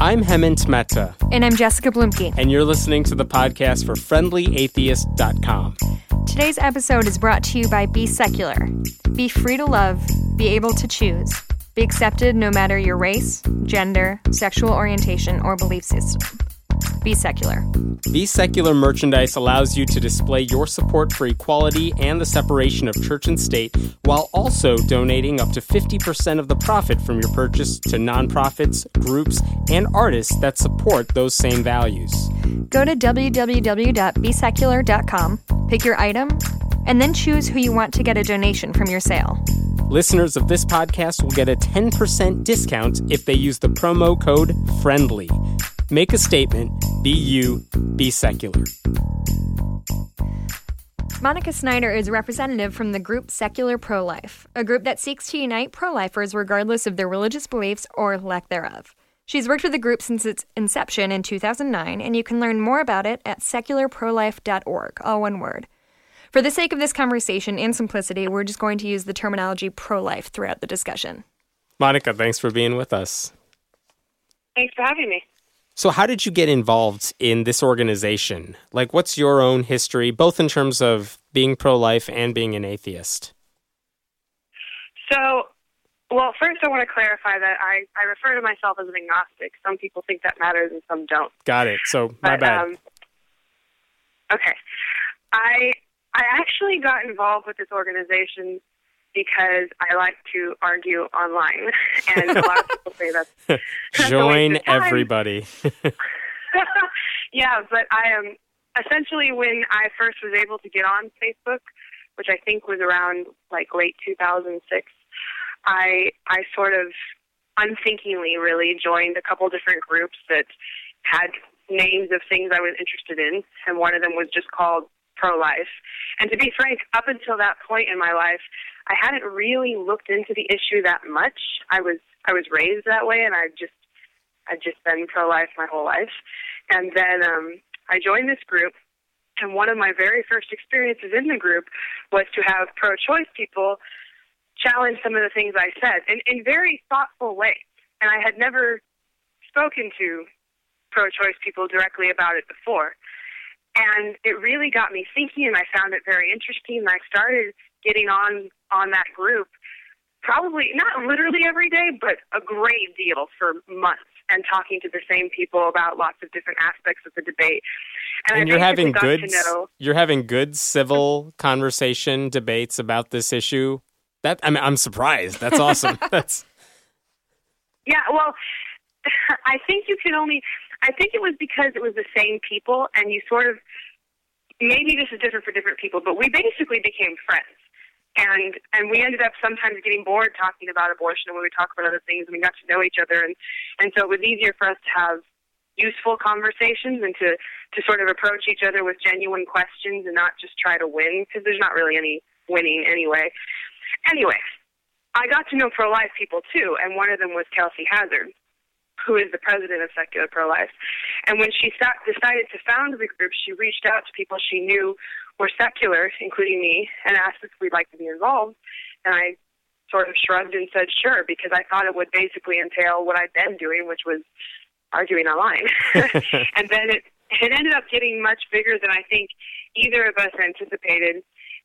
I'm Hemant Mehta, And I'm Jessica Bluemke. and you're listening to the podcast for friendlyatheist.com. Today's episode is brought to you by Be Secular. Be free to love, be able to choose, be accepted no matter your race, gender, sexual orientation, or belief system. Be secular. Be Secular merchandise allows you to display your support for equality and the separation of church and state while also donating up to 50% of the profit from your purchase to nonprofits, groups, and artists that support those same values. Go to www.besecular.com, pick your item, and then choose who you want to get a donation from your sale. Listeners of this podcast will get a 10% discount if they use the promo code FRIENDLY. Make a statement, be you, be secular. Monica Snyder is a representative from the group Secular Pro Life, a group that seeks to unite pro lifers regardless of their religious beliefs or lack thereof. She's worked with the group since its inception in 2009, and you can learn more about it at secularprolife.org, all one word. For the sake of this conversation and simplicity, we're just going to use the terminology pro life throughout the discussion. Monica, thanks for being with us. Thanks for having me. So, how did you get involved in this organization? Like, what's your own history, both in terms of being pro life and being an atheist? So, well, first I want to clarify that I, I refer to myself as an agnostic. Some people think that matters and some don't. Got it. So, my But, bad. Um, okay. I I actually got involved with this organization because I like to argue online, and a lot of people say that's, that's a waste Join everybody. yeah, but I am essentially when I first was able to get on Facebook, which I think was around like late 2006. I I sort of unthinkingly really joined a couple different groups that had names of things I was interested in, and one of them was just called pro life. And to be frank, up until that point in my life, I hadn't really looked into the issue that much. I was I was raised that way, and I just I'd just been pro life my whole life. And then um, I joined this group, and one of my very first experiences in the group was to have pro choice people challenge some of the things I said in, in very thoughtful ways. And I had never spoken to pro choice people directly about it before. And it really got me thinking, and I found it very interesting. And I started getting on on that group, probably not literally every day, but a great deal for months, and talking to the same people about lots of different aspects of the debate. And, and you're having good know. you're having good civil conversation debates about this issue. That I mean, I'm surprised. That's awesome. That's Yeah, well, I think you can only. I think it was because it was the same people, and you sort of. Maybe this is different for different people, but we basically became friends, and and we ended up sometimes getting bored talking about abortion, and we would talk about other things, and we got to know each other, and and so it was easier for us to have useful conversations and to to sort of approach each other with genuine questions and not just try to win because there's not really any winning anyway. Anyway, I got to know pro life people too, and one of them was Kelsey Hazzard, who is the president of Secular Pro Life. And when she sta decided to found the group, she reached out to people she knew were secular, including me, and asked if we'd like to be involved. And I sort of shrugged and said sure, because I thought it would basically entail what I'd been doing, which was arguing online. and then it, it ended up getting much bigger than I think either of us anticipated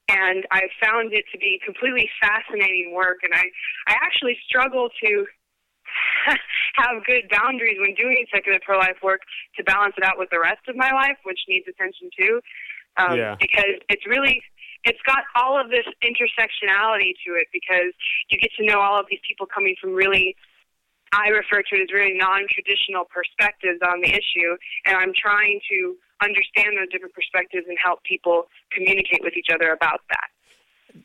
and I found it to be completely fascinating work. And I, I actually struggle to have good boundaries when doing secular pro life work to balance it out with the rest of my life, which needs attention too. Um, Yeah. Because it's really, it's got all of this intersectionality to it because you get to know all of these people coming from really, I refer to it as really non traditional perspectives on the issue, and I'm trying to understand those different perspectives and help people communicate with each other about that.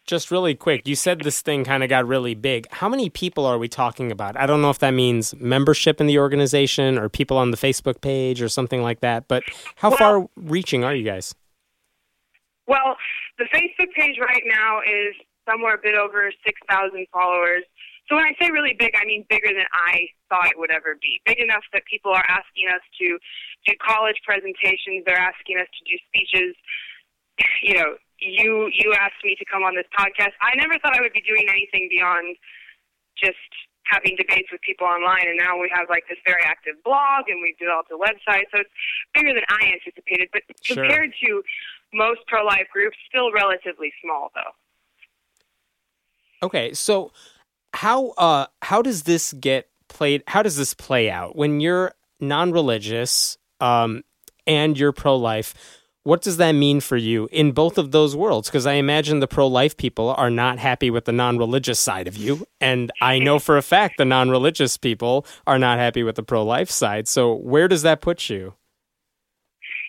Just really quick, you said this thing kind of got really big. How many people are we talking about? I don't know if that means membership in the organization or people on the Facebook page or something like that, but how Well- far reaching are you guys? Well, the Facebook page right now is somewhere a bit over 6,000 followers. So when I say really big, I mean bigger than I thought it would ever be. Big enough that people are asking us to do college presentations. They're asking us to do speeches. You know, you you asked me to come on this podcast. I never thought I would be doing anything beyond just having debates with people online, and now we have like this very active blog, and we've developed a website. So it's bigger than I anticipated. But Sure. compared to most pro-life groups, still relatively small, though. Okay, so how uh how does this get played how does this play out? When you're non-religious um and you're pro-life what does that mean for you in both of those worlds? Because i imagine the pro-life people are not happy with the non-religious side of you and i know for a fact the non-religious people are not happy with the pro-life side. So where does that put you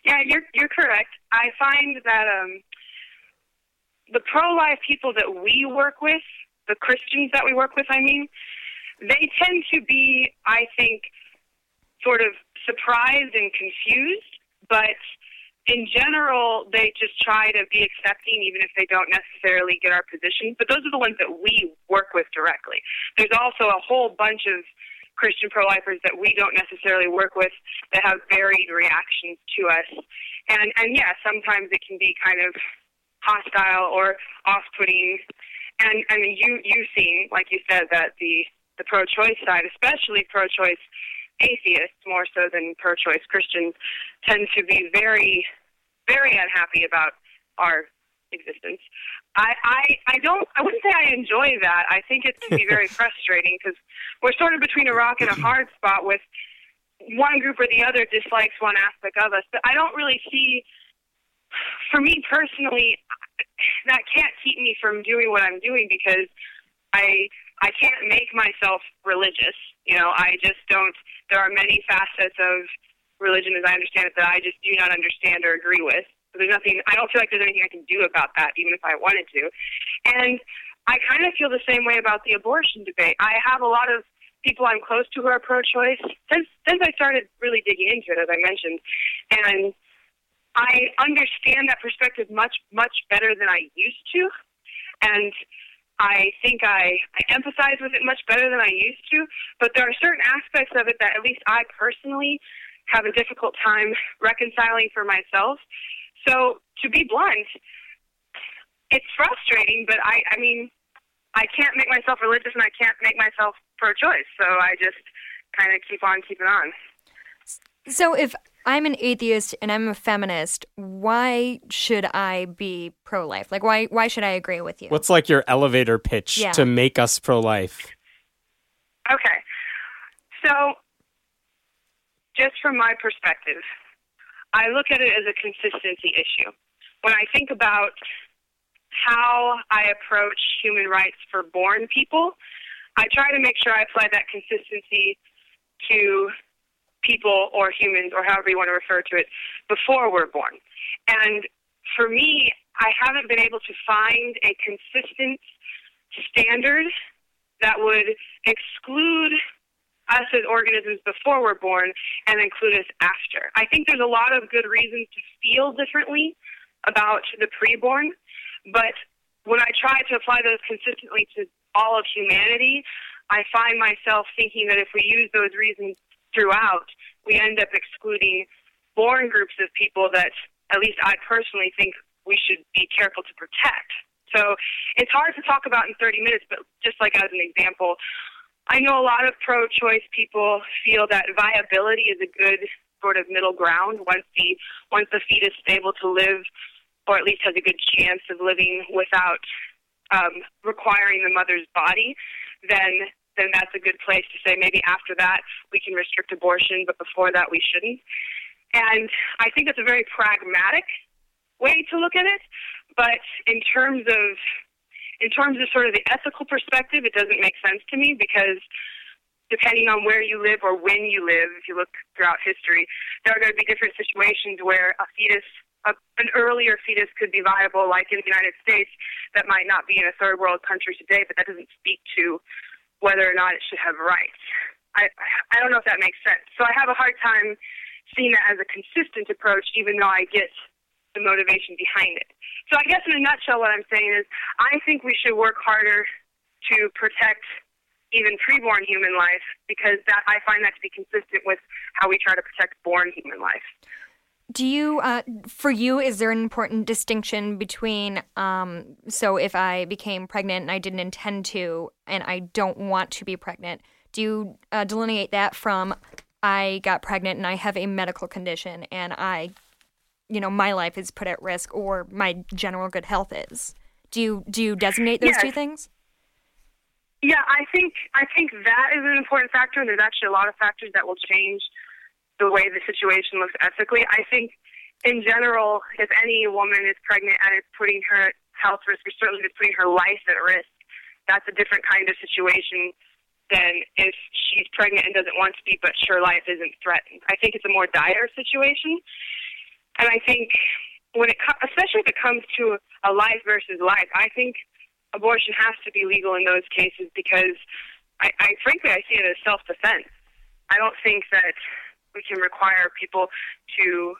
Yeah, you're you're correct. I find that um, the pro-life people that we work with, the Christians that we work with, I mean, they tend to be, I think, sort of surprised and confused, but in general, they just try to be accepting, even if they don't necessarily get our position. But those are the ones that we work with directly. There's also a whole bunch of Christian pro-lifers that we don't necessarily work with that have varied reactions to us. And and yeah, sometimes it can be kind of hostile or off-putting. And and you you seem like you said that the the pro-choice side, especially pro-choice atheists more so than pro-choice Christians, tend to be very very unhappy about our existence. I, I I don't I wouldn't say I enjoy that. I think it can be very frustrating because we're sort of between a rock and a hard spot with one group or the other dislikes one aspect of us. But I don't really see for me personally that can't keep me from doing what I'm doing because I I can't make myself religious. You know, I just don't there are many facets of religion as I understand it that I just do not understand or agree with. There's nothing I don't feel like there's anything I can do about that even if I wanted to. And I kind of feel the same way about the abortion debate. I have a lot of people I'm close to who are pro-choice since since I started really digging into it, as I mentioned, and I understand that perspective much much better than I used to, and I think I, I empathize with it much better than I used to. But there are certain aspects of it that at least I personally have a difficult time reconciling for myself. So to be blunt, it's frustrating, but I, I mean, I can't make myself religious and I can't make myself pro-choice. So I just kind of keep on keeping on. So if I'm an atheist and I'm a feminist, why should I be pro-life? Like why why should I agree with you? what's like your elevator pitch Yeah. to make us pro-life Okay. So, just from my perspective, I look at it as a consistency issue. When I think about how I approach human rights for born people, I try to make sure I apply that consistency to people or humans or however you want to refer to it before we're born. And for me, I haven't been able to find a consistent standard that would exclude us as organisms before we're born and include us after. I think there's a lot of good reasons to feel differently about the preborn, but when I try to apply those consistently to all of humanity, I find myself thinking that if we use those reasons throughout, we end up excluding born groups of people that at least I personally think we should be careful to protect. So it's hard to talk about in 30 minutes, but just like as an example, I know a lot of pro choice people feel that viability is a good sort of middle ground once the once the fetus is able to live or at least has a good chance of living without um, requiring the mother's body, then then that's a good place to say maybe after that we can restrict abortion, but before that we shouldn't. And I think that's a very pragmatic way to look at it. But in terms of in terms of sort of the ethical perspective, it doesn't make sense to me because depending on where you live or when you live, if you look throughout history, there are going to be different situations where a fetus, a, an earlier fetus could be viable, like in the United States, that might not be in a third world country today, but that doesn't speak to whether or not it should have rights. I, I don't know if that makes sense. So I have a hard time seeing that as a consistent approach, even though I get the motivation behind it. So I guess in a nutshell, what I'm saying is I think we should work harder to protect even preborn human life because that I find that to be consistent with how we try to protect born human life. Do you, uh, for you, is there an important distinction between, um, so if I became pregnant and I didn't intend to, and I don't want to be pregnant, do you uh, delineate that from I got pregnant and I have a medical condition and I you know my life is put at risk or my general good health is. Do you do you designate those yes. two things? Yeah i think i think that is an important factor and there's actually a lot of factors that will change the way the situation looks ethically. I think in general if any woman is pregnant and it's putting her health risk or certainly it's putting her life at risk that's a different kind of situation than if she's pregnant and doesn't want to be but her life isn't threatened. I think it's a more dire situation and I think when it, especially if it comes to a life versus life, I think abortion has to be legal in those cases because I, I frankly I see it as self defense. I don't think that we can require people to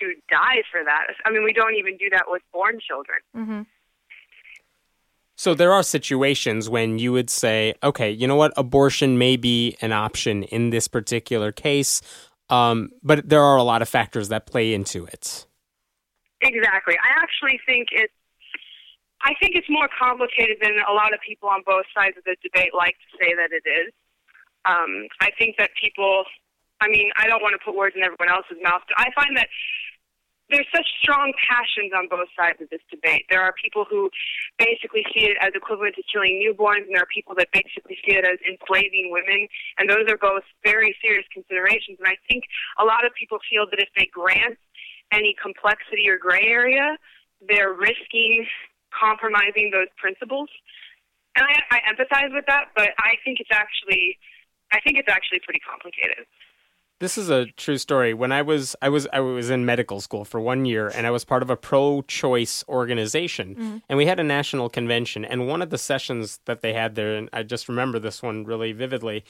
to die for that. I mean, we don't even do that with born children. Mm-hmm. So there are situations when you would say, okay, you know what, abortion may be an option in this particular case, um, but there are a lot of factors that play into it. Exactly. I actually think it's I think it's more complicated than a lot of people on both sides of the debate like to say that it is. Um, I think that people, I mean, I don't want to put words in everyone else's mouth, but I find that there's such strong passions on both sides of this debate. There are people who basically see it as equivalent to killing newborns, and there are people that basically see it as enslaving women, and those are both very serious considerations. And I think a lot of people feel that if they grant any complexity or gray area, they're risking compromising those principles. And I, I empathize with that, but I think it's actually, I think it's actually pretty complicated. This is a true story. When I was I was I was in medical school for one year and I was part of a pro-choice organization mm-hmm. and we had a national convention and one of the sessions that they had there and I just remember this one really vividly.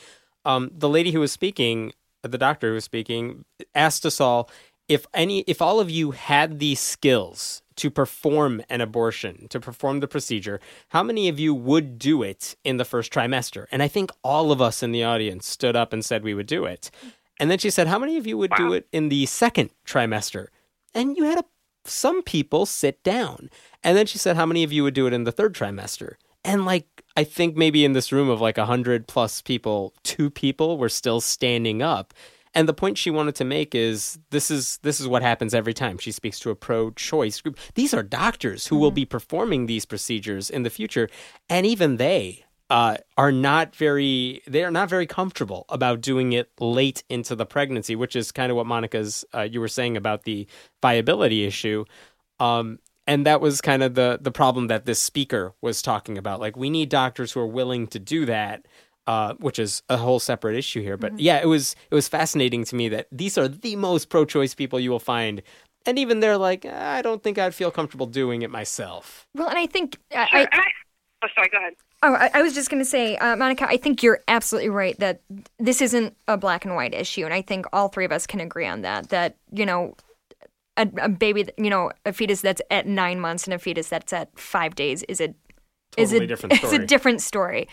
Um, the lady who was speaking, the doctor who was speaking, asked us all if any if all of you had these skills to perform an abortion, to perform the procedure, how many of you would do it in the first trimester? And I think all of us in the audience stood up and said we would do it. And then she said, How many of you would wow. do it in the second trimester? And you had a, some people sit down. And then she said, How many of you would do it in the third trimester? And like, I think maybe in this room of like a 100 plus people, two people were still standing up. And the point she wanted to make is this is this is what happens every time she speaks to a pro-choice group. These are doctors who mm-hmm. will be performing these procedures in the future, and even they uh, are not very they are not very comfortable about doing it late into the pregnancy, which is kind of what Monica's uh, you were saying about the viability issue. Um, and that was kind of the the problem that this speaker was talking about. Like we need doctors who are willing to do that. Uh, which is a whole separate issue here, but mm-hmm. yeah, it was it was fascinating to me that these are the most pro-choice people you will find and even they're like, I don't think I'd feel comfortable doing it myself. Well, and I think I, I, oh, sorry, go ahead. Oh, I, I was just going to say, uh, Monica, I think you're absolutely right that this isn't a black and white issue, and I think all three of us can agree on that. That you know, a, a baby, you know, a fetus that's at nine months and a fetus that's at five days is a totally is a different story. is a different story.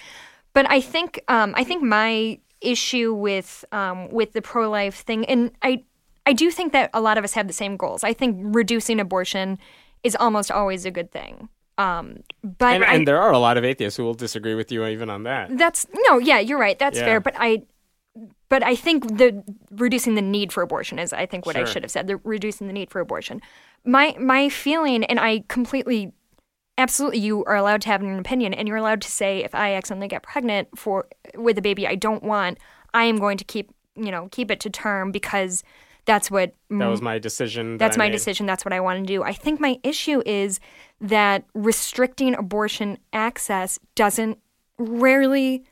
But I think um, I think my issue with um, with the pro life thing, and I I do think that a lot of us have the same goals. I think reducing abortion is almost always a good thing. Um, but and, I, and, there are a lot of atheists who will disagree with you even on that. That's no, yeah, you're right. That's yeah. fair. But I, but I think the reducing the need for abortion is, I think, what sure. I should have said. The reducing the need for abortion. My my feeling, and I completely absolutely you are allowed to have an opinion and you're allowed to say if I accidentally get pregnant for with a baby I don't want, I am going to keep, you know, keep it to term because that's what that was my decision. That that's I my made. decision. That's what I want to do. I think my issue is that restricting abortion access doesn't rarely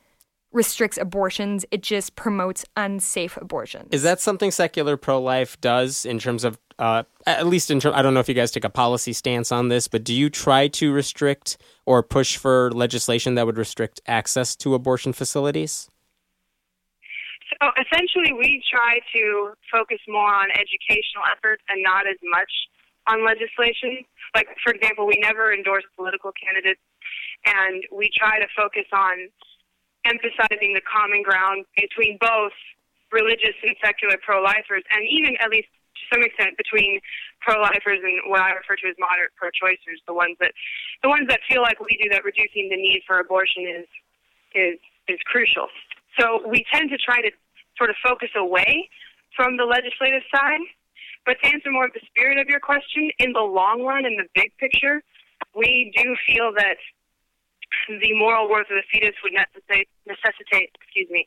restricts abortions. It just promotes unsafe abortions. Is that something secular pro life does in terms of, uh, at least in terms, I don't know if you guys take a policy stance on this, but do you try to restrict or push for legislation that would restrict access to abortion facilities? So essentially, we try to focus more on educational efforts and not as much on legislation. Like, for example, we never endorse political candidates, and we try to focus on emphasizing the common ground between both religious and secular pro-lifers, and even at least to some extent between pro-lifers and what I refer to as moderate pro-choicers, the ones that the ones that feel like we do that reducing the need for abortion is is is crucial. So we tend to try to sort of focus away from the legislative side. But to answer more of the spirit of your question, in the long run, in the big picture, we do feel that the moral worth of the fetus would necessitate, necessitate excuse me,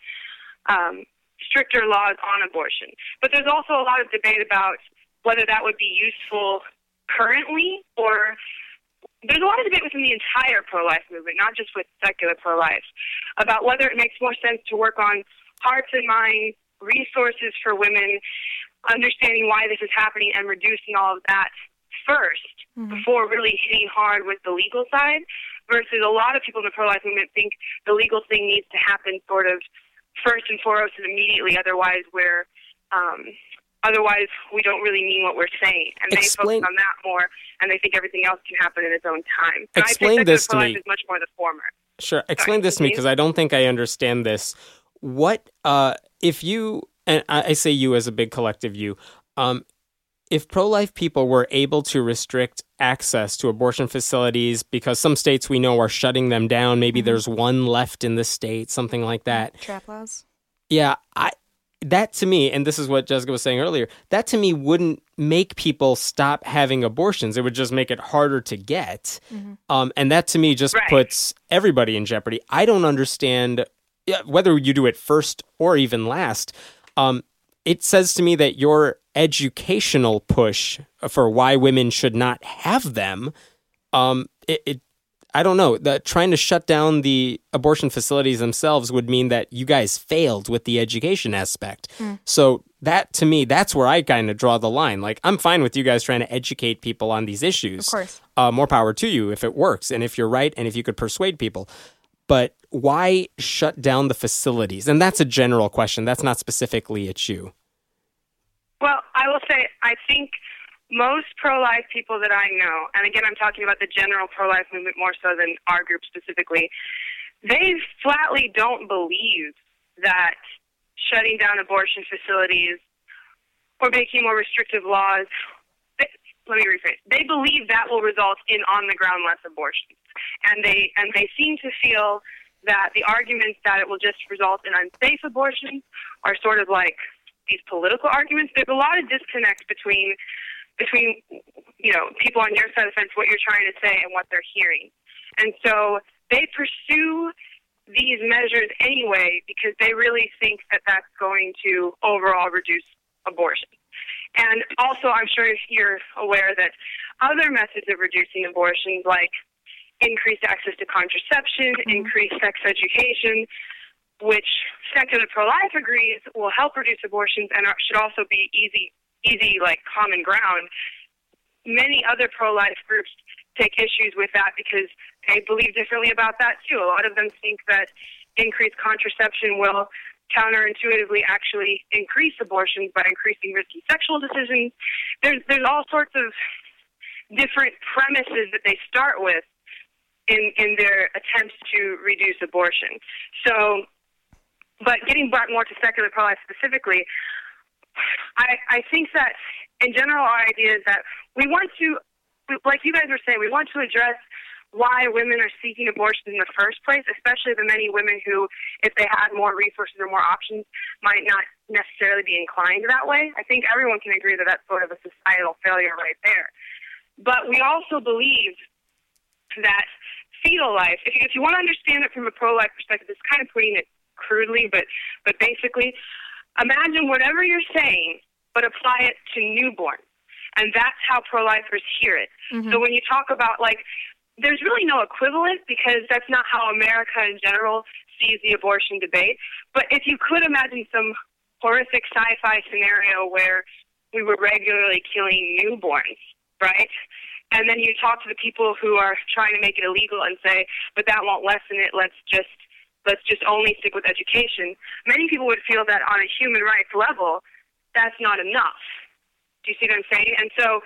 um, stricter laws on abortion. But there's also a lot of debate about whether that would be useful currently or there's a lot of debate within the entire pro-life movement, not just with secular pro-life, about whether it makes more sense to work on hearts and minds, resources for women, understanding why this is happening, and reducing all of that 1st before really hitting hard with the legal side. Versus a lot of people in the pro-life movement think the legal thing needs to happen sort of first and foremost and immediately. Otherwise, we're um, otherwise we don't really mean what we're saying, and they Explain- focus on that more, and they think everything else can happen in its own time. So Explain I think this to me. is much more the former. Sure. Explain this to me because I don't think I understand this. What uh, if you and I I say you as a big collective you, um, if pro-life people were able to restrict access to abortion facilities because some states we know are shutting them down, maybe there's one left in the state, something like that. trap laws? Yeah, I that to me, and this is what Jessica was saying earlier, that to me wouldn't make people stop having abortions. It would just make it harder to get. Um, and that to me just Right. puts everybody in jeopardy. I don't understand yeah, whether you do it first or even last. Um, it says to me that your educational push for why women should not have them, um, it, it I don't know. That trying to shut down the abortion facilities themselves would mean that you guys failed with the education aspect. So that to me, that's where I kind of draw the line. Like I'm fine with you guys trying to educate people on these issues. Of course. Uh, more power to you if it works and if you're right and if you could persuade people. But why shut down the facilities? And that's a general question. That's not specifically at you. Well, I will say, I think most pro life people that I know, and again, I'm talking about the general pro life movement more so than our group specifically, they flatly don't believe that shutting down abortion facilities or making more restrictive laws. Let me rephrase. They believe that will result in on the ground less abortions, and they and they seem to feel that the arguments that it will just result in unsafe abortions are sort of like these political arguments. There's a lot of disconnect between between you know people on your side of the fence, what you're trying to say, and what they're hearing, and so they pursue these measures anyway because they really think that that's going to overall reduce abortion. And also, I'm sure you're aware that other methods of reducing abortions, like increased access to contraception, mm-hmm. increased sex education, which secular pro-life agrees will help reduce abortions and are, should also be easy, easy like common ground. Many other pro-life groups take issues with that because they believe differently about that too. A lot of them think that increased contraception will counterintuitively actually increase abortions by increasing risky sexual decisions. There's there's all sorts of different premises that they start with in in their attempts to reduce abortion. So, but getting back more to secular pro-life specifically, I I think that in general our idea is that we want to, like you guys were saying, we want to address why women are seeking abortion in the first place, especially the many women who, if they had more resources or more options, might not necessarily be inclined that way. I think everyone can agree that that's sort of a societal failure right there. But we also believe that fetal life, if you, if you want to understand it from a pro-life perspective, it's kind of putting it crudely, but but basically, imagine whatever you're saying, but apply it to newborn, and that's how pro-lifers hear it. Mm-hmm. So when you talk about like, there's really no equivalent because that's not how America in general sees the abortion debate. But if you could imagine some horrific sci-fi scenario where we were regularly killing newborns, right? And then you talk to the people who are trying to make it illegal and say, but that won't lessen it. Let's just let's just only stick with education. Many people would feel that on a human rights level, that's not enough. Do you see what I'm saying? And so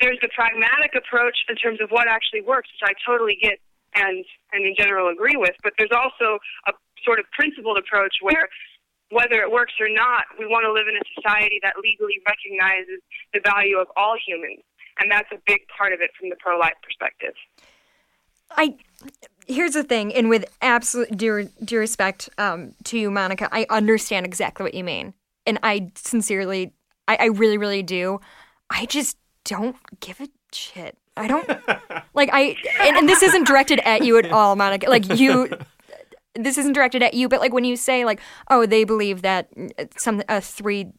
there's the pragmatic approach in terms of what actually works, which I totally get and and in general agree with. But there's also a sort of principled approach where whether it works or not, we want to live in a society that legally recognizes the value of all humans and that's a big part of it from the pro life perspective. I here's the thing, and with absolute due, due respect um, to you, Monica, I understand exactly what you mean, and I sincerely, I, I really, really do. I just don't give a shit. I don't like I, and, and this isn't directed at you at all, Monica. Like you, this isn't directed at you, but like when you say like, oh, they believe that some a three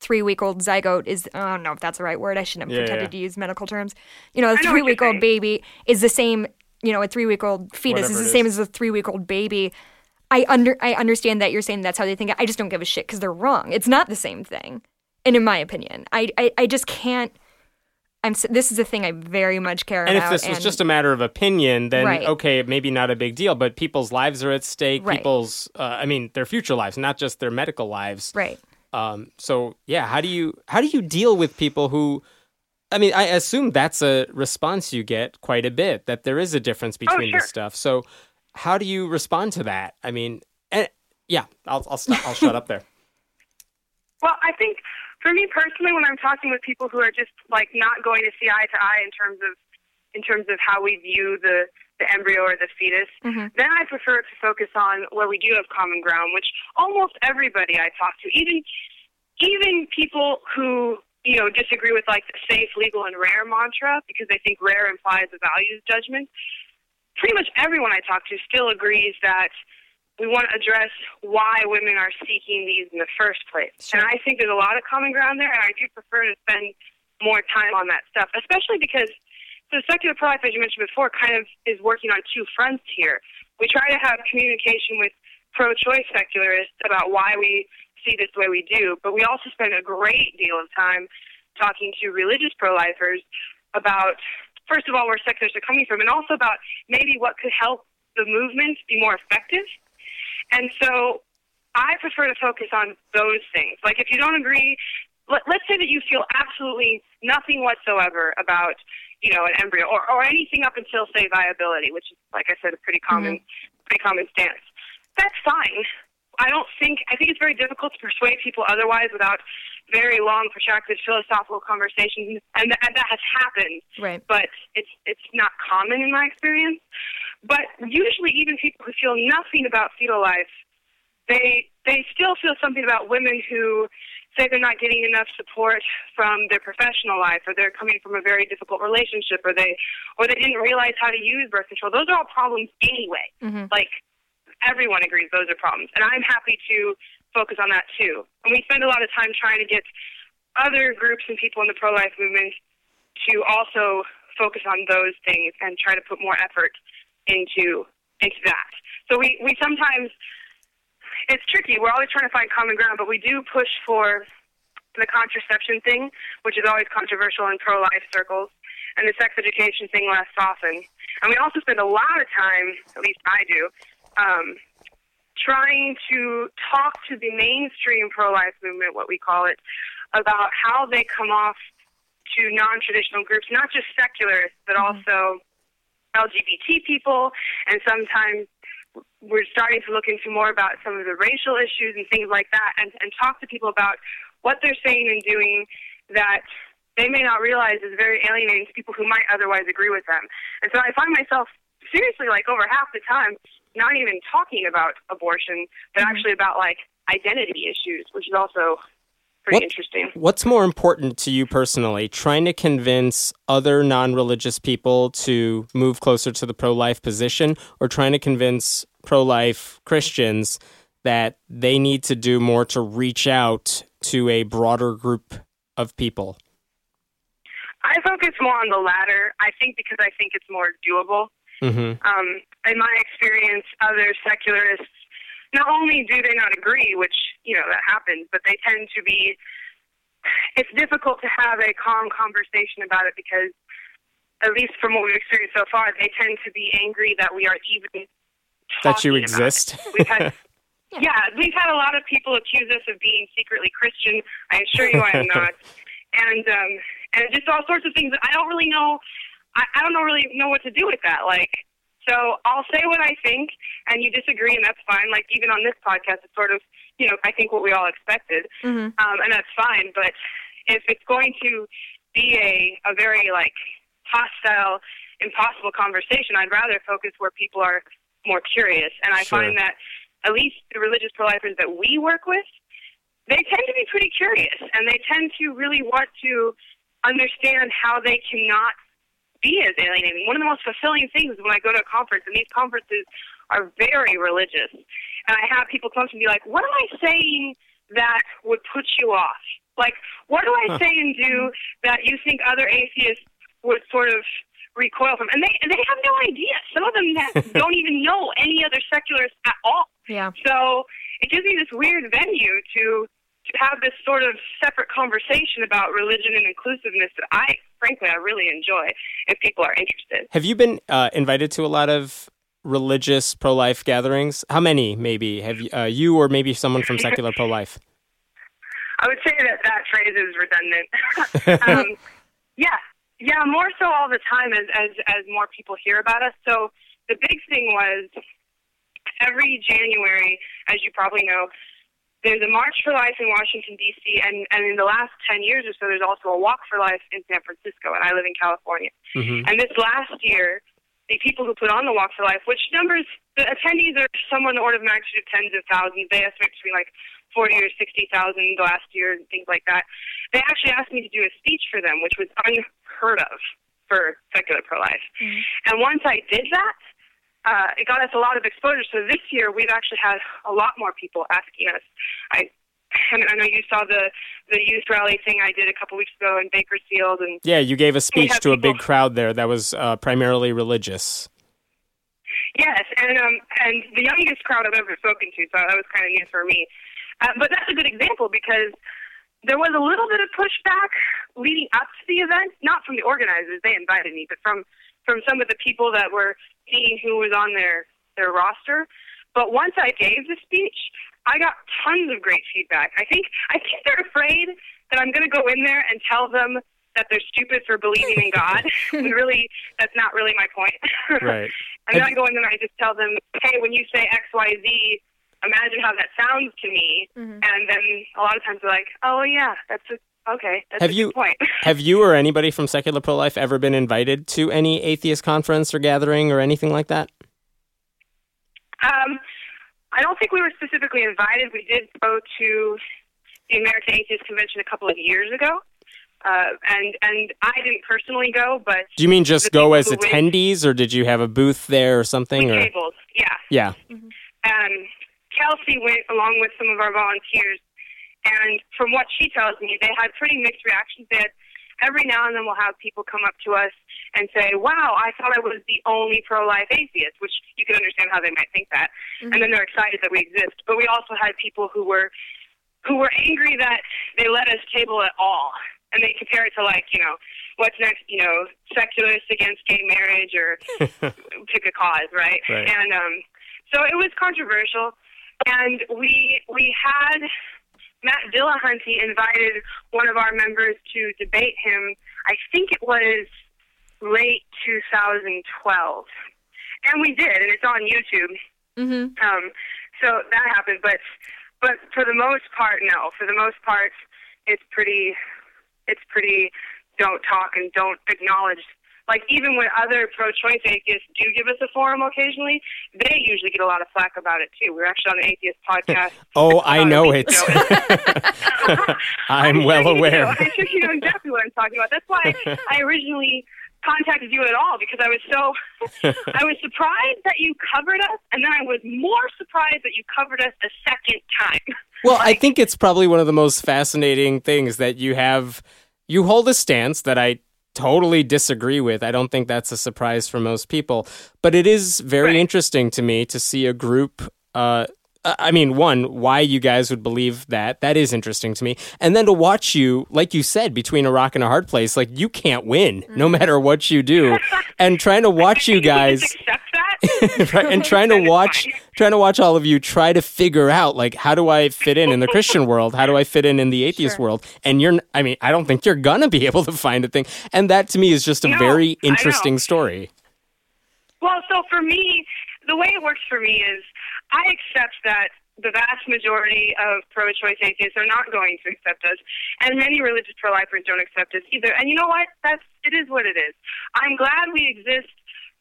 three week old zygote is I don't know if that's the right word. I shouldn't have yeah, pretended yeah. to use medical terms. You know, a three week old baby is the same. You know, a three week old fetus Whatever is the is. same as a three week old baby. I under I understand that you're saying that's how they think. I just don't give a shit because they're wrong. It's not the same thing, and in my opinion, I I, I just can't. I'm this is a thing I very much care and about. And if this was just a matter of opinion, then right. okay, maybe not a big deal. But people's lives are at stake. Right. People's, uh, I mean, their future lives, not just their medical lives. Right. Um, so yeah, how do you how do you deal with people who? I mean, I assume that's a response you get quite a bit. That there is a difference oh, between oh, sure. the stuff. So how do you respond to that? I mean, and, yeah, I'll I'll, stop, I'll shut up there. Well, I think for me personally, when I'm talking with people who are just like not going to see eye to eye in terms of in terms of how we view the the embryo or the fetus, mm-hmm. then I prefer to focus on where we do have common ground, which almost everybody I talk to, even even people who you know disagree with like the safe, legal, and rare mantra because they think rare implies a values judgment. Pretty much everyone I talk to still agrees that we want to address why women are seeking these in the first place. Sure. And I think there's a lot of common ground there, and I do prefer to spend more time on that stuff, especially because so secular pro-life, as you mentioned before, kind of is working on two fronts here. We try to have communication with pro-choice secularists about why we see this the way we do, but we also spend a great deal of time talking to religious pro-lifers about, first of all, where secularists are coming from, and also about maybe what could help the movement be more effective. And so I prefer to focus on those things. Like if you don't agree, let, let's say that you feel absolutely nothing whatsoever about you know, an embryo or, or anything up until say viability, which is like I said, a pretty common mm-hmm. pretty common stance. That's fine. I don't think I think it's very difficult to persuade people otherwise without very long, protracted philosophical conversations, and, th- and that has happened. Right. But it's it's not common in my experience. But usually, even people who feel nothing about fetal life, they they still feel something about women who say they're not getting enough support from their professional life or they're coming from a very difficult relationship or they or they didn't realize how to use birth control. Those are all problems anyway. Mm-hmm. like everyone agrees those are problems and i'm happy to focus on that too. And we spend a lot of time trying to get other groups and people in the pro-life movement to also focus on those things and try to put more effort into into that. So we we sometimes it's tricky. We're always trying to find common ground, but we do push for the contraception thing, which is always controversial in pro-life circles, and the sex education thing less often. And we also spend a lot of time, at least I do, um, trying to talk to the mainstream pro-life movement, what we call it, about how they come off to non-traditional groups, not just secularists, but mm-hmm. also LGBT people, and sometimes we're starting to look into more about some of the racial issues and things like that and, and talk to people about what they're saying and doing that they may not realize is very alienating to people who might otherwise agree with them. And so I find myself seriously like over half the time not even talking about abortion, but mm-hmm. actually about like identity issues, which is also pretty What- interesting. What's more important to you personally, trying to convince other non religious people to move closer to the pro life position, or trying to convince pro life Christians that they need to do more to reach out to a broader group of people? I focus more on the latter. I think because I think it's more doable. Mm-hmm. Um, in my experience, other secularists not only do they not agree, which you know that happens, but they tend to be. It's difficult to have a calm conversation about it because, at least from what we've experienced so far, they tend to be angry that we are even That you talking about it. exist. We've had, yeah, we've had a lot of people accuse us of being secretly Christian. I assure you, I am not. And um, and just all sorts of things. I don't really know. I, I don't know really know what to do with that. Like, so I'll say what I think, and you disagree, and that's fine. Like even on this podcast, it's sort of you know I think what we all expected, Mhm. um, and that's fine. But if it's going to be a a very like hostile, impossible conversation, I'd rather focus where people are more curious. And I Sure. find that at least the religious pro-lifers that we work with, they tend to be pretty curious, and they tend to really want to understand how they cannot be as alienating. One of the most fulfilling things is when I go to a conference, and these conferences are very religious, and I have people come up to me like, "What am I saying that would put you off? Like, what do I Huh. say and do that you think other atheists would sort of recoil from?" And they and they have no idea. Some of them have, don't even know any other secularists at all. Yeah. So it gives me this weird venue to to have this sort of separate conversation about religion and inclusiveness that I, frankly, I really enjoy if people are interested. Have you been uh, invited to a lot of religious pro life gatherings? How many, maybe? Have you, uh, you or maybe someone from secular pro life? I would say that that phrase is redundant. um, yeah, yeah, more so all the time as as as more people hear about us. So the big thing was every January, as you probably know, there's a March for Life in Washington D.C. and and in the last ten years or so, there's also a Walk for Life in San Francisco, and I live in California. hmm And this last year, the people who put on the Walk for Life, which numbers, the attendees are somewhere in the order of magnitude of tens of thousands. They estimate between like 40 or 60,000 last year and things like that. They actually asked me to do a speech for them, which was unheard of for secular pro-life. And once I did that, uh, it got us a lot of exposure. So this year, we've actually had a lot more people asking us. I, I, mean, I know you saw the the youth rally thing I did a couple weeks ago in Bakersfield, and Yeah, you gave a speech to a big crowd there that was uh, primarily religious. Yes, and um, and the youngest crowd I've ever spoken to, so that was kind of new for me. Uh, but that's a good example because there was a little bit of pushback leading up to the event, not from the organizers; they invited me, but from from some of the people that were seeing who was on their their roster. But once I gave the speech, I got tons of great feedback. I think I think they're afraid that I'm going to go in there and tell them that they're stupid for believing in God. when really, that's not really my point. Right. And then I go in there and I just tell them, hey, when you say X, Y, Z, imagine how that sounds to me. Mhm. And then a lot of times they're like, oh, yeah, that's a, okay. That's Have a you- point. Have you or anybody from secular pro life ever been invited to any atheist conference or gathering or anything like that? um, I don't think we were specifically invited. We did go to the American Atheist Convention a couple of years ago. Uh, and and I didn't personally go, but Do you mean just go as who went- attendees, or did you have a booth there or something? we Or tabled. Yeah. yeah, um, Kelsey went along with some of our volunteers, and from what she tells me, they had pretty mixed reactions. They had, every now and then we'll have people come up to us and say, "Wow, I thought I was the only pro-life atheist," which you can understand how they might think that, and then they're excited that we exist. But we also had people who were who were angry that they let us table at all. And they compare it to like, you know, what's next, you know, secularists against gay marriage or pick a cause, right? Right. And um, so it was controversial, and we we had Matt Dillahunty invited one of our members to debate him. I think it was late 2012, and we did, and it's on YouTube. Mm-hmm. Um, so that happened, but but for the most part, no. For the most part, it's pretty it's pretty don't talk and don't acknowledge like even when other pro-choice atheists do give us a forum occasionally, they usually get a lot of flack about it too. We are actually on an atheist podcast. oh, I know it. I'm well sure aware. I'm sure you know exactly what I'm talking about. That's why I originally contacted you at all because I was so I was surprised that you covered us, and then I was more surprised that you covered us a second time. Well, I think it's probably one of the most fascinating things that you have. You hold a stance that I totally disagree with. I don't think that's a surprise for most people, but it is very Right. interesting to me to see a group. Uh, I mean, one, why you guys would believe that. That is interesting to me. And then to watch you, like you said, between a rock and a hard place, like you can't win no matter what you do. And trying to watch you guys. Just accept that. right, and trying to watch trying to watch all of you try to figure out like how do I fit in in the Christian world? How do I fit in in the atheist world? And you're I mean, I don't think you're going to be able to find a thing. And that to me is just a No, very interesting story. Well, so for me, the way it works for me is I accept that the vast majority of pro-choice atheists are not going to accept us, and many religious pro-lifers don't accept us either. And you know what? That's it is what it is. I'm glad we exist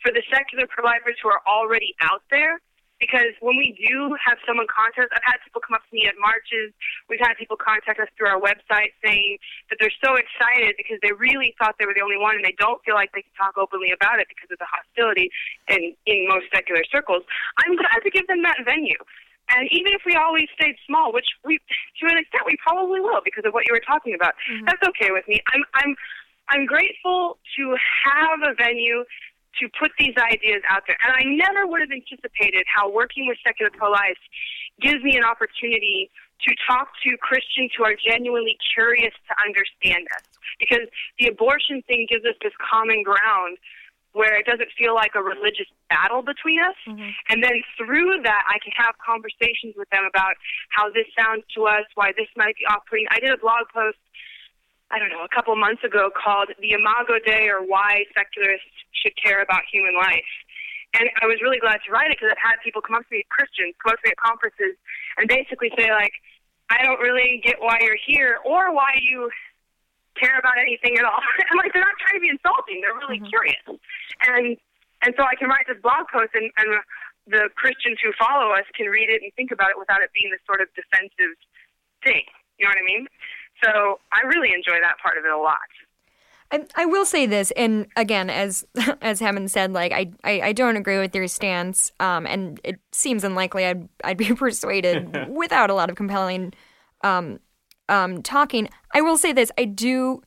for the secular pro-lifers who are already out there. Because when we do have someone contact us, I've had people come up to me at marches. We've had people contact us through our website saying that they're so excited because they really thought they were the only one and they don't feel like they can talk openly about it because of the hostility in, in most secular circles. I'm glad to give them that venue. And even if we always stayed small, which we, to an extent, we probably will because of what you were talking about, mm-hmm. that's okay with me. I'm, I'm, I'm grateful to have a venue to put these ideas out there. And I never would have anticipated how working with secular pro-life gives me an opportunity to talk to Christians who are genuinely curious to understand us. Because the abortion thing gives us this common ground where it doesn't feel like a religious battle between us. Mm-hmm. And then through that, I can have conversations with them about how this sounds to us, why this might be off-putting. I did a blog post I don't know, a couple months ago called The Imago Dei or Why Secularists Should Care About Human Life. And I was really glad to write it because I've had people come up to me, Christians, come up to me at conferences and basically say, like, I don't really get why you're here or why you care about anything at all. and like, they're not trying to be insulting. They're really mm-hmm. curious. And, and so I can write this blog post and, and the Christians who follow us can read it and think about it without it being this sort of defensive thing. You know what I mean? So I really enjoy that part of it a lot. I, I will say this, and again, as as Hemant said, like I, I, I don't agree with your stance, um, and it seems unlikely I'd I'd be persuaded without a lot of compelling, um, um, talking. I will say this: I do,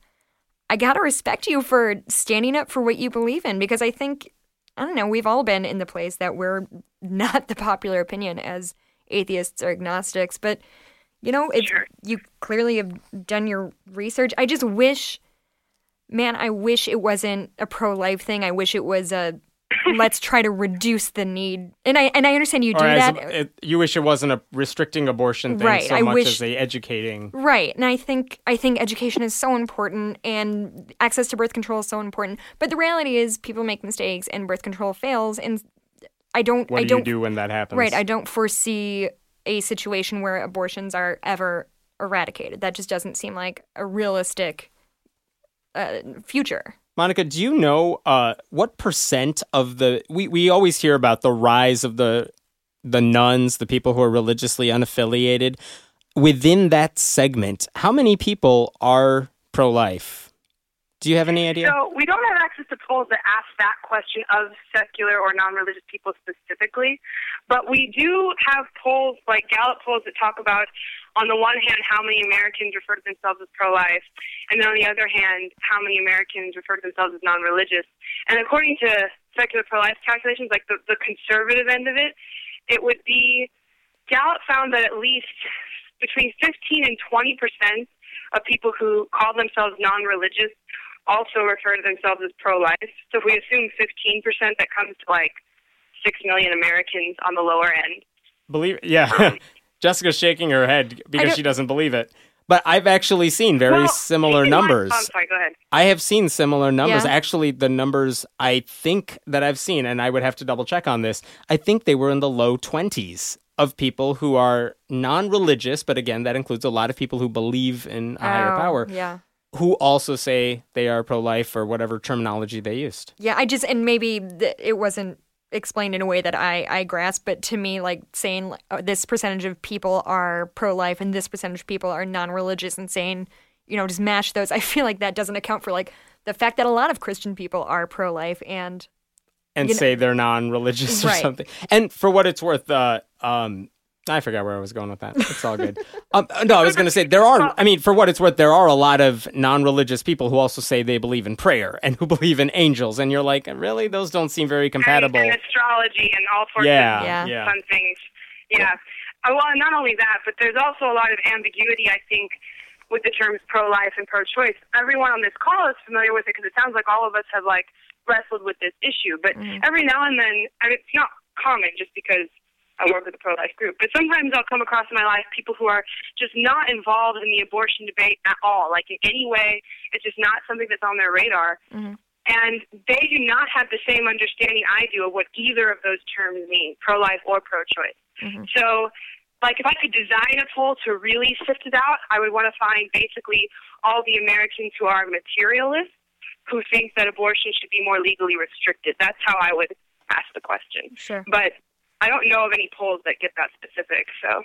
I gotta respect you for standing up for what you believe in because I think I don't know we've all been in the place that we're not the popular opinion as atheists or agnostics, but you know if Sure. you clearly have done your research. I just wish man, I wish it wasn't a pro life thing. I wish it was a let's try to reduce the need. And I and I understand you do Or as that. a- it, you wish it wasn't a restricting abortion thing Right, so I much wish- as a educating. Right. And I think I think education is so important and access to birth control is so important. But the reality is people make mistakes and birth control fails and I don't What I do don't you do when that happens? Right, I don't foresee a situation where abortions are ever eradicated. That just doesn't seem like a realistic uh, future. Monica, do you know uh, what percent of the we, we always hear about the rise of the the nones, the people who are religiously unaffiliated. Within that segment, how many people are pro life? Do you have any idea? So we don't have access to polls that ask that question of secular or non-religious people specifically, but we do have polls like Gallup polls that talk about, on the one hand, how many Americans refer to themselves as pro-life, and then on the other hand, how many Americans refer to themselves as non-religious. And according to secular pro-life calculations, like the, the conservative end of it, it would be Gallup found that at least between 15 and 20 percent of people who call themselves non-religious also refer to themselves as pro-life. So if we assume 15 percent, that comes to like six million Americans on the lower end. Believe yeah. Um, Jessica's shaking her head because she doesn't believe it. But I've actually seen very Well, similar keep in mind- numbers. oh, I'm sorry. Go ahead. I have seen similar numbers. Yeah. Actually, the numbers I think that I've seen, and I would have to double check on this, I think they were in the low 20s of people who are non religious, but again, that includes a lot of people who believe in a higher Oh, power. Yeah. Who also say they are pro-life or whatever terminology they used. Yeah, I just and maybe th- it wasn't explained in a way that I I grasp, but to me, like saying like, oh, this percentage of people are pro-life and this percentage of people are non-religious, and saying you know just mash those, I feel like that doesn't account for like the fact that a lot of Christian people are pro-life and and You know- say they're non-religious or Right. something. And for what it's worth, uh, um, I forgot where I was going with that. It's all good. um, no, I was going to say there are. I mean, for what it's worth, there are a lot of non-religious people who also say they believe in prayer and who believe in angels, and you're like, really? Those don't seem very compatible. And, and astrology and all sorts Yeah, of Yeah. yeah. fun things. Yeah. Uh, well, not only that, but there's also a lot of ambiguity, I think, with the terms pro-life and pro-choice. Everyone on this call is familiar with it because it sounds like all of us have like wrestled with this issue. But every now and then, and it's not common just because I work with a pro-life group, but sometimes I'll come across in my life people who are just not involved in the abortion debate at all. Like in any way, it's just not something that's on their radar. Mm-hmm. And they do not have the same understanding I do of what either of those terms mean, pro-life or pro-choice. Mm-hmm. So, like, if I could design a poll to really sift it out, I would want to find basically all the Americans who are materialists who think that abortion should be more legally restricted. That's how I would ask the question. Sure. But I don't know of any polls that get that specific. So,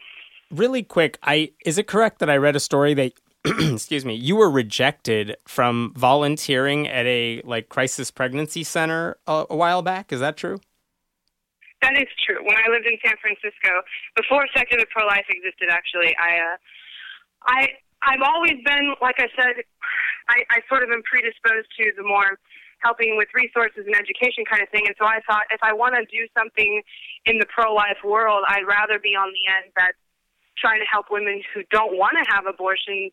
really quick, I is it correct that I read a story that excuse me, you were rejected from volunteering at a like crisis pregnancy center a, a while back? Is that true? That is true. When I lived in San Francisco, before secular pro-life existed, actually, I, uh, I, I've always been, like I said, I, I sort of am predisposed to the more helping with resources and education kind of thing. And so I thought, if I want to do something in the pro-life world, I'd rather be on the end that's trying to help women who don't want to have abortions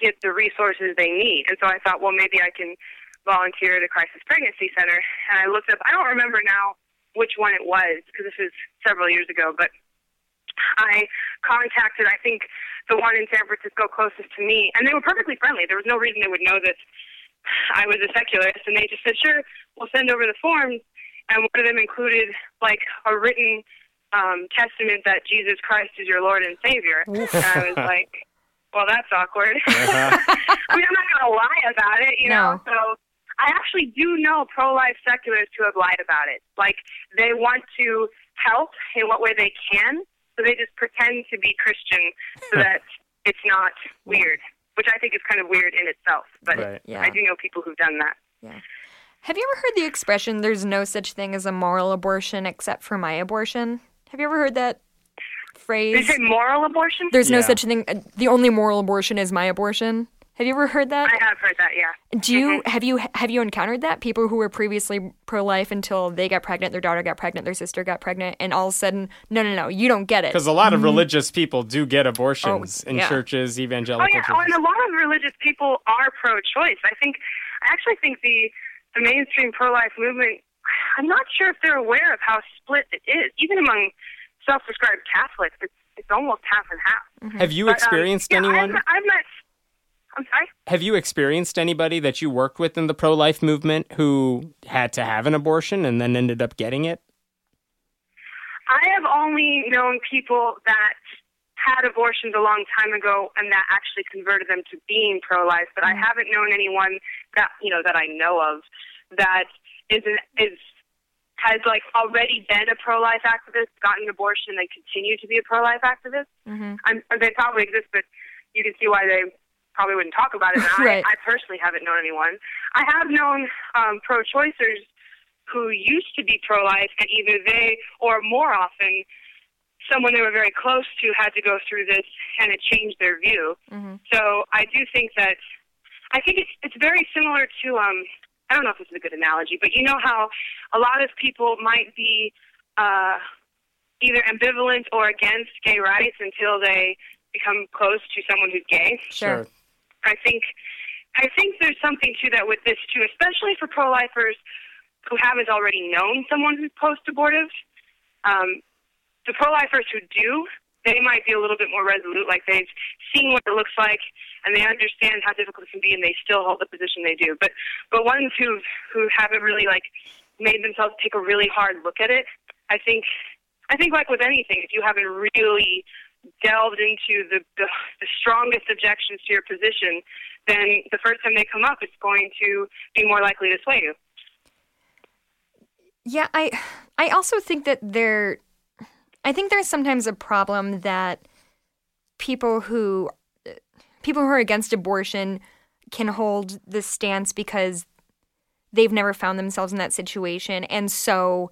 get the resources they need. And so I thought, well, maybe I can volunteer at a crisis pregnancy center. And I looked up, I don't remember now which one it was because this was several years ago, but I contacted, I think, the one in San Francisco closest to me, and they were perfectly friendly. There was no reason they would know that I was a secularist, and they just said, sure, we'll send over the forms. And one of them included, like, a written um, testament that Jesus Christ is your Lord and Savior. and I was like, well, that's awkward. I mean, I'm not going to lie about it, you know? So I actually do know pro-life secularists who have lied about it. Like, they want to help in what way they can, so they just pretend to be Christian so that it's not weird, which I think is kind of weird in itself. But Right. Yeah. I do know people who've done that. Yeah. Have you ever heard the expression "There's no such thing as a moral abortion except for my abortion"? Have you ever heard that Did you phrase? say moral abortion? There's no such thing. uh, The only moral abortion is my abortion. Have you ever heard that? I have heard that, yeah. Do you mm-hmm. have you have you encountered that people who were previously pro-life until they got pregnant, their daughter got pregnant, their sister got pregnant, and all of a sudden, no, no, no, you don't get it. Because a lot of mm-hmm. religious people do get oh, abortions Oh, in yeah. churches, Oh evangelical yeah, oh, and a lot of religious people are pro-choice. I think, I actually think the the mainstream pro-life movement. I'm not sure if they're aware of how split it is, even among self-described Catholics. It's it's almost half and half. Mm-hmm. Have you But, um, experienced yeah, anyone? I've, I've met. I'm sorry. Have you experienced anybody that you worked with in the pro-life movement who had to have an abortion and then ended up getting it? I have only known people that had abortions a long time ago and that actually converted them to being pro-life, but I haven't known anyone that you know that I know of that is is has like already been a pro-life activist, gotten an abortion, and continue to be a pro-life activist. Mm-hmm. I'm, they probably exist, but you can see why they probably wouldn't talk about it. And Right. I, I personally haven't known anyone. I have known um, pro-choicers who used to be pro-life, and either they or more often someone they were very close to had to go through this, and it changed their view. So I do think that I think it's it's very similar to um I don't know if this is a good analogy, but you know how a lot of people might be uh either ambivalent or against gay rights until they become close to someone who's gay. Sure. I think I think there's something to that with this too, especially for pro-lifers who haven't already known someone who's post-abortive. Um, the pro-lifers who do, they might be a little bit more resolute, like they've seen what it looks like and they understand how difficult it can be, and they still hold the position they do. But but ones who who haven't really like made themselves take a really hard look at it, I think I think like with anything, if you haven't really delved into the, the the strongest objections to your position, then the first time they come up, it's going to be more likely to sway you. Yeah, I I also think that there I think there's sometimes a problem that people who people who are against abortion can hold this stance because they've never found themselves in that situation and so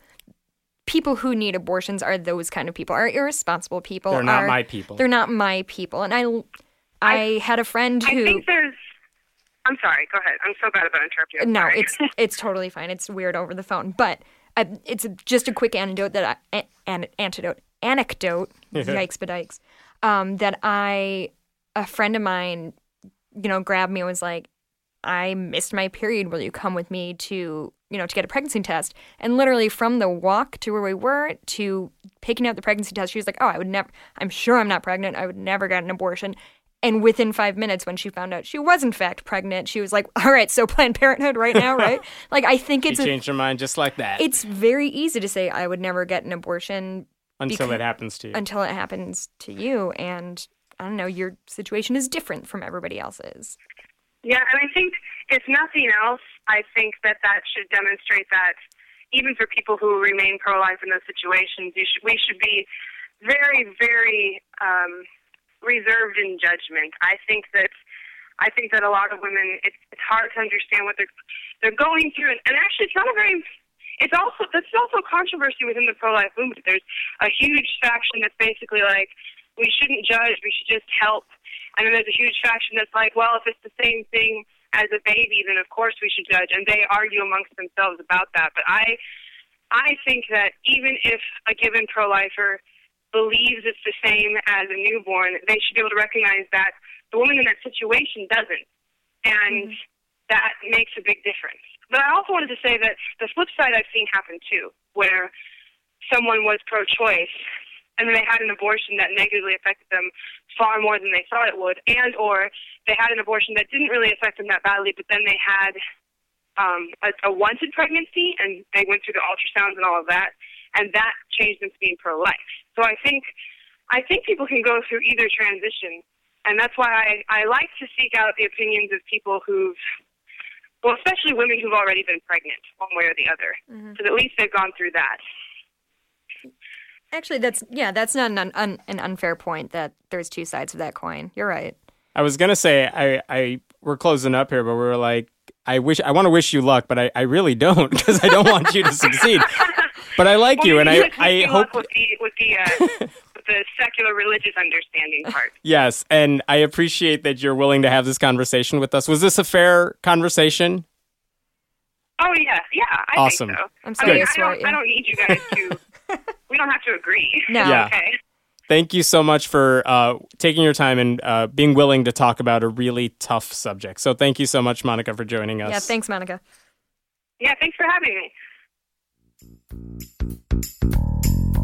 people who need abortions are those kind of people are irresponsible people They're not are- my people. they're not my people and i i, had a friend I who think there's. I'm sorry. Go ahead. I'm so bad about interrupting. I'm no, sorry. it's it's totally fine. It's weird over the phone, but uh, it's just a quick anecdote that I an, antidote anecdote. yikes, bedikes. Um, that I a friend of mine, you know, grabbed me and was like, "I missed my period. Will you come with me to you know to get a pregnancy test?" And literally from the walk to where we were to picking out the pregnancy test, she was like, "Oh, I would never. I'm sure I'm not pregnant. I would never get an abortion." And within five minutes, when she found out she was in fact pregnant, she was like, "All right, so Planned Parenthood right now, right?" like I think it's a, changed your mind just like that it's very easy to say I would never get an abortion until becau- it happens to you. until it happens to you, and I don't know, your situation is different from everybody else's. Yeah, and I think if nothing else, I think that that should demonstrate that even for people who remain pro-life in those situations, you should, we should be very, very um, reserved in judgment. I think that I think that a lot of women, it's, it's hard to understand what they're they're going through, and, and actually, it's not a very it's also that's also controversy within the pro-life movement. There's a huge faction that's basically like we shouldn't judge, we should just help, and then there's a huge faction that's like, well, if it's the same thing as a baby, then of course we should judge, and they argue amongst themselves about that. But I I think that even if a given pro-lifer believes it's the same as a newborn, they should be able to recognize that the woman in that situation doesn't, and mm-hmm. that makes a big difference. But I also wanted to say that the flip side I've seen happen too, where someone was pro-choice and then they had an abortion that negatively affected them far more than they thought it would, and or they had an abortion that didn't really affect them that badly, but then they had um, a, a wanted pregnancy and they went through the ultrasounds and all of that, and that changed them to being pro-life. So I think I think people can go through either transition, and that's why I, I like to seek out the opinions of people who've well, especially women who've already been pregnant, one way or the other. So at least they've gone through that. Actually, that's yeah, that's not an un, un, an unfair point. That there's two sides of that coin. You're right. I was gonna say I, I we're closing up here, but we were like, I wish I want to wish you luck, but I, I really don't because I don't want you to succeed. But I like you, and Well, I I you hope with the with the, uh, with the secular religious understanding part. yes, and I appreciate that you're willing to have this conversation with us. Was this a fair conversation? Oh yeah, yeah, I Awesome. think so. I'm I sorry mean, I swear don't. I don't need you guys to. We don't have to agree. No. Yeah. Okay. Thank you so much for uh, taking your time and uh, being willing to talk about a really tough subject. So thank you so much, Monica, for joining us. Yeah, thanks, Monica. Yeah. Thanks for having me.